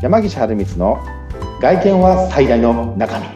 山岸春光の外見は最大の中身。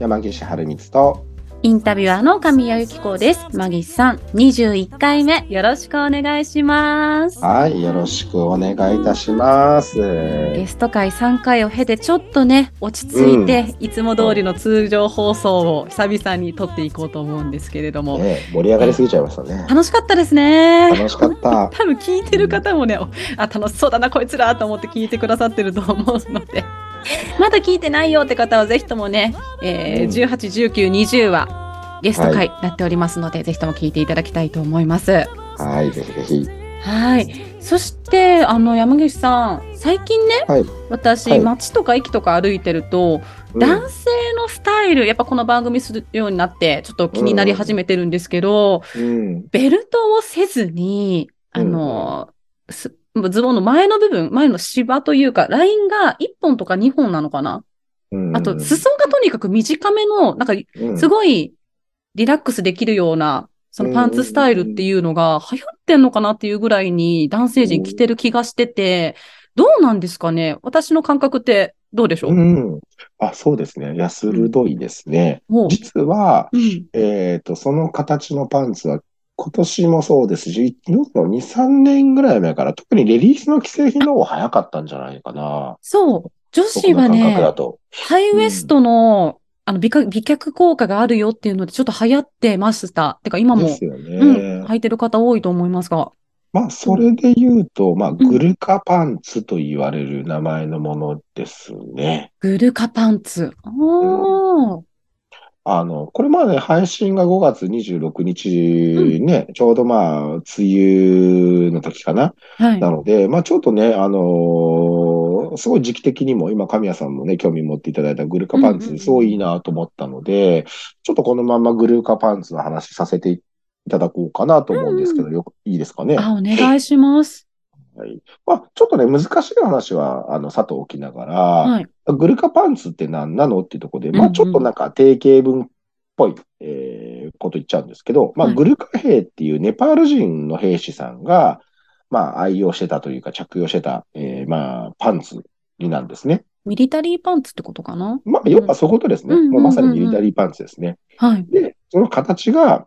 山岸春光とインタビュアーの神谷由紀子です。マギスさん、21回目よろしくお願いします。はいよろしくお願いいたしますゲスト会3回を経てちょっとね落ち着いて、いつも通りの通常放送を久々に撮っていこうと思うんですけれども、ね盛り上がりすぎちゃいましたね楽しかったですね。楽しかった 多分聞いてる方もね、おあ楽しそうだなこいつらと思って聞いてくださってると思うのでまだ聞いてないよって方はぜひともね、えーうん。18、19、20はゲスト会なっておりますので、ぜひとも聞いていただきたいと思います。はいぜひぜひ。はい。そして、あの、山岸さん、最近ね、はい。私、はい。街とか駅とか歩いてると、うん。男性のスタイル、やっぱこの番組するようになって、ちょっと気になり始めてるんですけど、うん。ベルトをせずに、あの、すズボンの前の部分、前の芝というか、ラインが1本とか2本なのかな、うん。あと、裾がとにかく短めの、なんか、うん。すごいリラックスできるような、そのパンツスタイルっていうのが流行ってんのかなっていうぐらいに男性陣着てる気がしてて、どうなんですかね？私の感覚ってどうでしょう、うん。あそうですね。いや鋭いですね。もう。実はうん、えっと、その形のパンツは、今年もそうですし、2、3年ぐらい前から、特にレディースの既製品の方が早かったんじゃないかな。そう。女僕子はね、と。ハイウエストの、あの美脚、美脚効果があるよっていうのでちょっと流行ってました。てか今も、ですよね。うん、履いてる方多いと思いますが。まあ、それで言うと、まあ、んグルカパンツと言われる名前のものですね。グルカパンツ。おー。あの、これまで配信が5月26日ね、ちょうどまあ、梅雨の時かな。はい。なので、まあちょっとね、あのーすごい時期的にも、今、神谷さんもね、興味持っていただいたグルカパンツ、うんうんうんすごいいいなと思ったので、ちょっとこのままグルカパンツの話させていただこうかなと思うんですけど、よく、いいですかね？あ、お願いします。はい。まあ、ちょっとね、難しい話は、あの、さと置きながら、はい。グルカパンツって何なのっていうところで、まあ、うんうんちょっとなんか定型文っぽい、えーこと言っちゃうんですけど、まあ、はいグルカ兵っていうネパール人の兵士さんが、まあ、愛用してたというか、着用してた、えーまあ、パンツになんですね。ミリタリーパンツってことかな？まあ、要はそういうことですね。うんうんうんうんもうまさにミリタリーパンツですね。はい。で、その形が、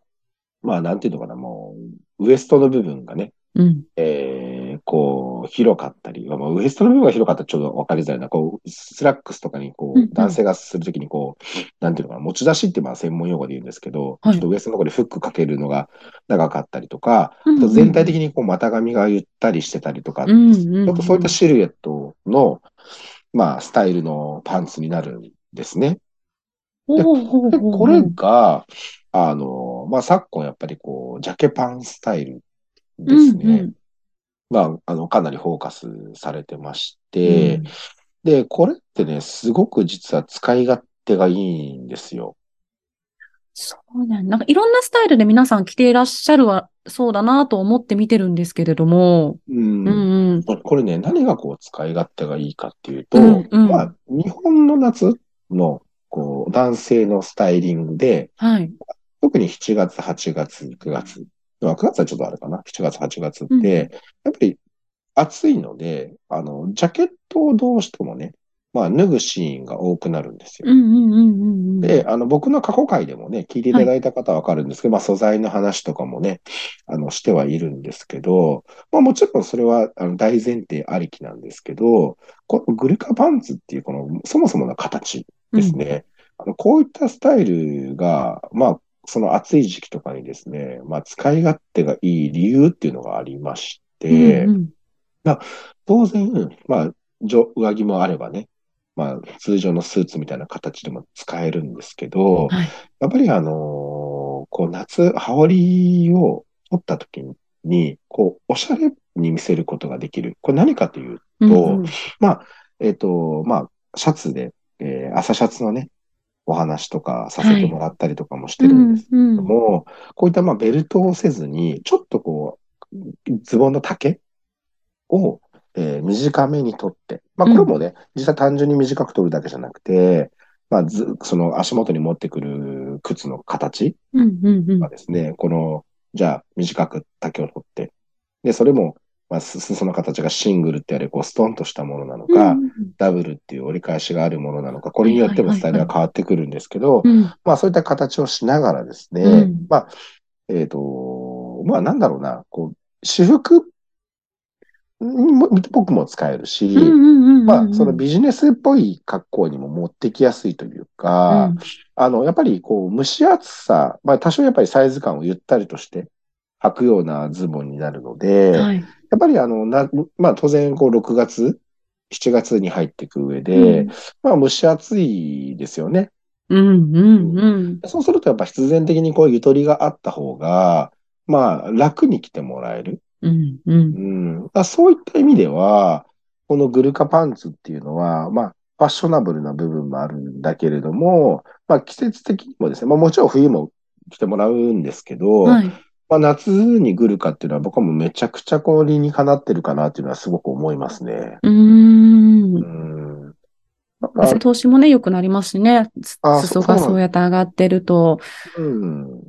まあ、なんていうのかな、もう、ウエストの部分がね、うん。えーこう、広かったり、まあ、ウエストの部分が広かったらちょっとわかりづらいな。こう、スラックスとかに、こうんうんう、男性がするときに、こう、なんていうのかな、持ち出しってまあ専門用語で言うんですけど、はいちょっとウエストのところでフックかけるのが長かったりとか、うんあと全体的にこう、股上がゆったりしてたりとか、うんちょっとそういったシルエットの、まあ、スタイルのパンツになるんですね。で、これが、あの、まあ、昨今やっぱりこう、ジャケパンスタイルですね。うんうんまあ、あの、かなりフォーカスされてまして、で、これってね、すごく実は使い勝手がいいんですよ。そうなんなんかいろんなスタイルで皆さん着ていらっしゃるはそうだなと思って見てるんですけれども。うんうんうん。これね、何がこう使い勝手がいいかっていうと、うんうんまあ、日本の夏の、こう、男性のスタイリングで、はい。特に7月、8月、9月、まあ、9月はちょっとあるかな。7月、8月って、うんやっぱり暑いので、あの、ジャケットをどうしてもね、まあ、脱ぐシーンが多くなるんですよ。うんうんうんうんうん。で、あの、僕の過去回でもね、聞いていただいた方はわかるんですけど、まあ、素材の話とかもね、あの、してはいるんですけど、まあ、もちろんそれは、あの、大前提ありきなんですけど、このグルカパンツっていう、この、そもそもの形ですね。あの、こういったスタイルが、まあ、その暑い時期とかにですね、まあ、使い勝手がいい理由っていうのがありまして、うんうん。当然、まあ、上上着もあればね、まあ、通常のスーツみたいな形でも使えるんですけど、はい。やっぱりあのーこう夏、羽織を取った時に、こう、おしゃれに見せることができる。これ何かといううんとうん。まあ、えっ、と、まあ、シャツで、えー朝シャツのね、お話とかさせてもらったりとかもしてるんですけうんども、こういったまあベルトをせずに、ちょっとこう、ズボンの丈を、えー短めに取って、まあこれもね、実際単純に短く取るだけじゃなくて、まあず、その足元に持ってくる靴の形うんうんうん。がですね、この、じゃあ短く丈を取って、で、それも、まあ、す裾の形がシングルってあれ、こう、ストンとしたものなのうんか、うんダブルっていう折り返しがあるものなのか、これによってもスタイルが変わってくるんですけど、うん。まあそういった形をしながらですね、うんまあ、えっ、と、まあなんだろうな、こう、私服も僕も使えるし、うんうんうんうん。まあそのビジネスっぽい格好にも持ってきやすいというか、あの、やっぱりこう、蒸し暑さ、まあ多少やっぱりサイズ感をゆったりとして履くようなズボンになるので、うん。はい。やっぱりあの、な、まあ当然こう6月、7月に入っていく上で、うんまあ蒸し暑いですよね。うんうんうん。そうするとやっぱ必然的にこうゆとりがあった方が、まあ楽に着てもらえる。うんうん。そういった意味では、このグルカパンツっていうのは、まあファッショナブルな部分もあるんだけれども、まあ季節的にもですね、まあもちろん冬も着てもらうんですけど、はい。まあ夏にグルカっていうのは僕はもうめちゃくちゃこう理にかなってるかなっていうのはすごく思いますね。うー。うん風通しもね、良くなりますしね。裾がそうやって上がってると。うん。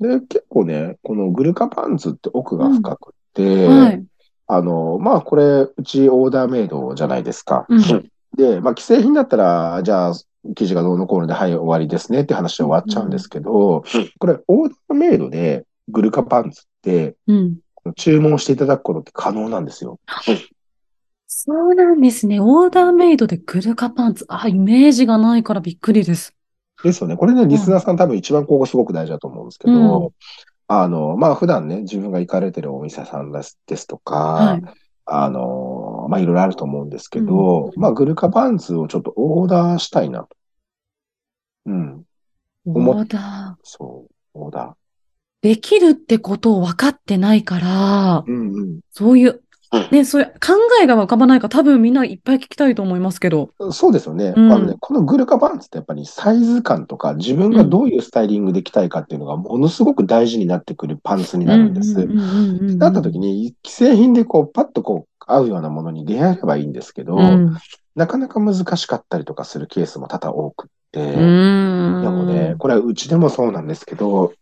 で、結構ね、このグルカパンツって奥が深くって、はい。あの、まあ、これ、うちオーダーメイドじゃないですか。うんで、まあ、既製品だったら、じゃあ、生地がどうのこうので、はい、終わりですねって話で終わっちゃうんですけど、これ、オーダーメイドでグルカパンツって、うん。注文していただくことって可能なんですよ。そうなんですね。オーダーメイドでグルカパンツ。あ、イメージがないからびっくりです。ですよね。これね、リスナーさん多分一番ここすごく大事だと思うんですけど、うんあの、まあ、普段ね、自分が行かれてるお店さんですですとか、はい。あの、まあ、いろいろあると思うんですけど、うんまあ、グルカパンツをちょっとオーダーしたいなと。うん、オーダー。そう、オーダできるってことを分かってないからー。、うんうん。そういううん、ね、そういう考えが浮かばないから多分みんないっぱい聞きたいと思いますけど。そうですよね。うんあのね、このグルカパンツってやっぱりサイズ感とか自分がどういうスタイリングで着たいかっていうのがものすごく大事になってくるパンツになるんです。なった時に、既製品でこう、パッとこう、合うようなものに出会えればいいんですけど、うん。なかなか難しかったりとかするケースも多々多くって、うでん。もね、これはうちでもそうなんですけど、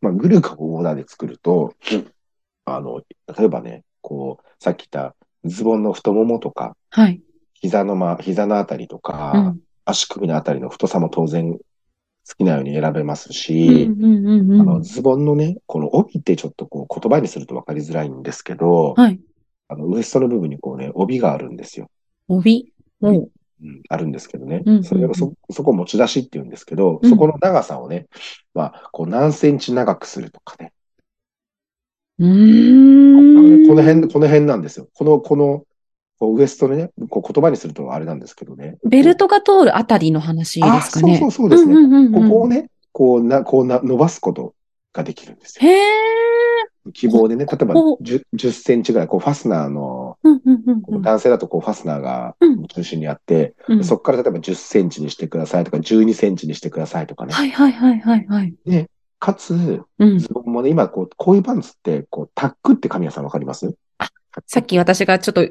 まあ、グルカをオーダーで作ると、あの、例えばね、こう、さっき言ったズボンの太ももとか、はい。膝のま、膝のあたりとうか、ん。足首のあたりの太さも当然好きなように選べますうんし、うんうんうんあの、ズボンのね、この帯ってちょっとこう言葉にすると分かりづらいんですけど、はい。あの、ウエストの部分にこうね、帯があるんですよ。帯？うん、あるんですけどね。うんうんうんそれをそ、そこ持ち出しって言うんですけど、うんそこの長さをね、まあ、こう何センチ長くするとかね。うん。ねこの辺、この辺なんですよ。この、この、こうウエストのね、こう言葉にするとあれなんですけどね。ベルトが通るあたりの話あですかね。そうそうそうですね。んうんうんうんここをね、こうな、こうな、伸ばすことができるんですよ。へえ。希望でね、例えばここ 10, 10センチぐらい、こうファスナーの、男性だとこうファスナーがうん中心にあって、うんそこから例えば10センチにしてくださいとか、12センチにしてくださいとかね。はいはいはいはいはい。かつ、うん。ズボンもね、今こう、こういうパンツって、こう、タックって神谷さんわかります？さっき私がちょっと、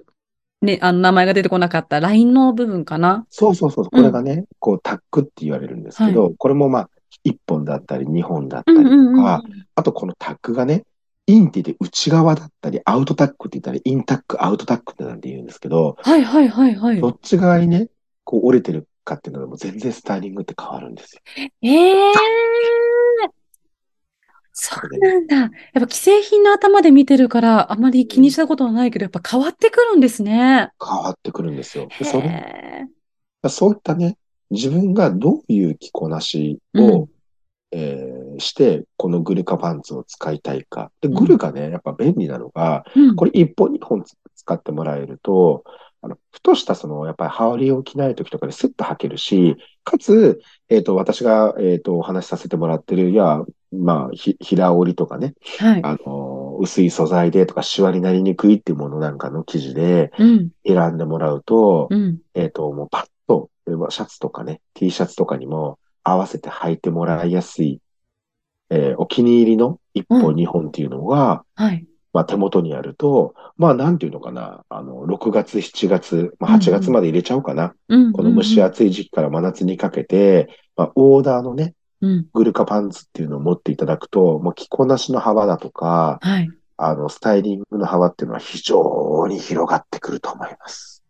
ね、あの、名前が出てこなかったラインの部分かな？そうそうそう。これがね、こう、タックって言われるんですけど、これもまあ、1本だったり、2本だったりとか、うんうんうん。あとこのタックがね、インって言って内側だったり、アウトタックって言ったり、インタック、アウトタックってなんて言うんですけど、はいはいはいはい。どっち側にね、こう折れてるかっていうのでも全然スタイリングって変わるんですよ。ええそうなんだ。やっぱ既製品の頭で見てるから、あまり気にしたことはないけど、やっぱ変わってくるんですね。変わってくるんですよ。へでそれえ。そういったね、自分がどういう着こなしを、うんえーして、このグルカパンツを使いたいか。で、うんグルカね、やっぱ便利なのが、うんこれ1本2本使ってもらえると、あの、ふとしたその、やっぱり羽織を着ない時とかでスッと履けるし、かつ、えっ、と、私が、えっ、と、お話しさせてもらってる、いや、まあ、ひ、平織りとかね、はい。あの、薄い素材でとか、シワになりにくいっていうものなんかの生地でうん。選んでもらうと、うん。えっ、と、もうパッと、えーシャツとかね、T シャツとかにも合わせて履いてもらいやすい、えーお気に入りの1本うん2本っていうのが、はい。まあ手元にあると、まあなんていうのかな、あの、6月、7月、まあ8うんうん月まで入れちゃおうかな。うん。この蒸し暑い時期から真夏にかけて、まあオーダーのね、うん。グルカパンツっていうのを持っていただくと、もう着こなしの幅だとか、はい。あの、スタイリングの幅っていうのは非常に広がってくると思います。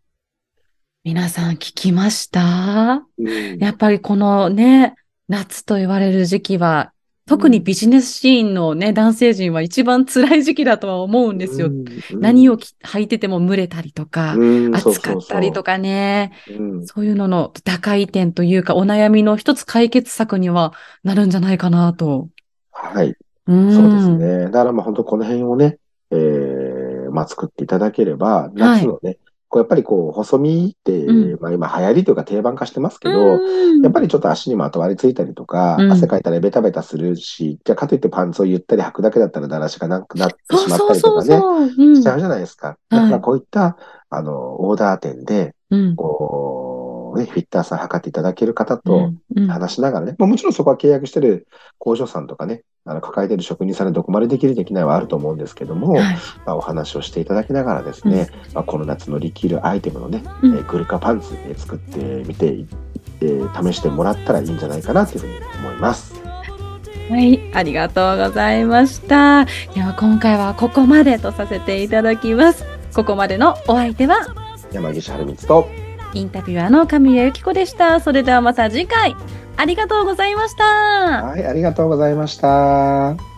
皆さん聞きました？うんやっぱりこのね、夏と言われる時期は、特にビジネスシーンのね、男性陣は一番辛い時期だとは思うんですよ。うん何を着履いてても蒸れたりとか、うん暑かったりとかね、うんそういうのの打開点というか、お悩みの一つ解決策にはなるんじゃないかなと。はい。うん。そうですね。だからまあ本当この辺をね、えー、まあ作っていただければ、夏のね、こうやっぱりこう、細身って、うん。まあ今流行りというか定番化してますけど、うん。やっぱりちょっと足にまとわりついたりとか、うん。汗かいたらベタベタするし、じゃあかといってパンツをゆったり履くだけだったらだらしがなくなってしまったりとかね、しちゃうじゃないですか。だからこういった、あの、オーダー店で、うん。こう、ね、フィッターさん測っていただける方とうんうん話しながらね、まあ、もちろんそこは契約してる工場さんとかね、あの抱えてる職人さんでどこまでできるできないはあると思うんですけども、はいまあ、お話をしていただきながらですね、まあ、この夏乗り切るアイテムのね、うんえーグルカパンツ、えー作ってみて、えー試してもらったらいいんじゃないかなというふうに思います。はい、ありがとうございました。では今回はここまでとさせていただきます。ここまでのお相手は？山岸春光と、インタビュアーの神谷由紀子でした。それではまた次回ありがとうございました。はい、ありがとうございました。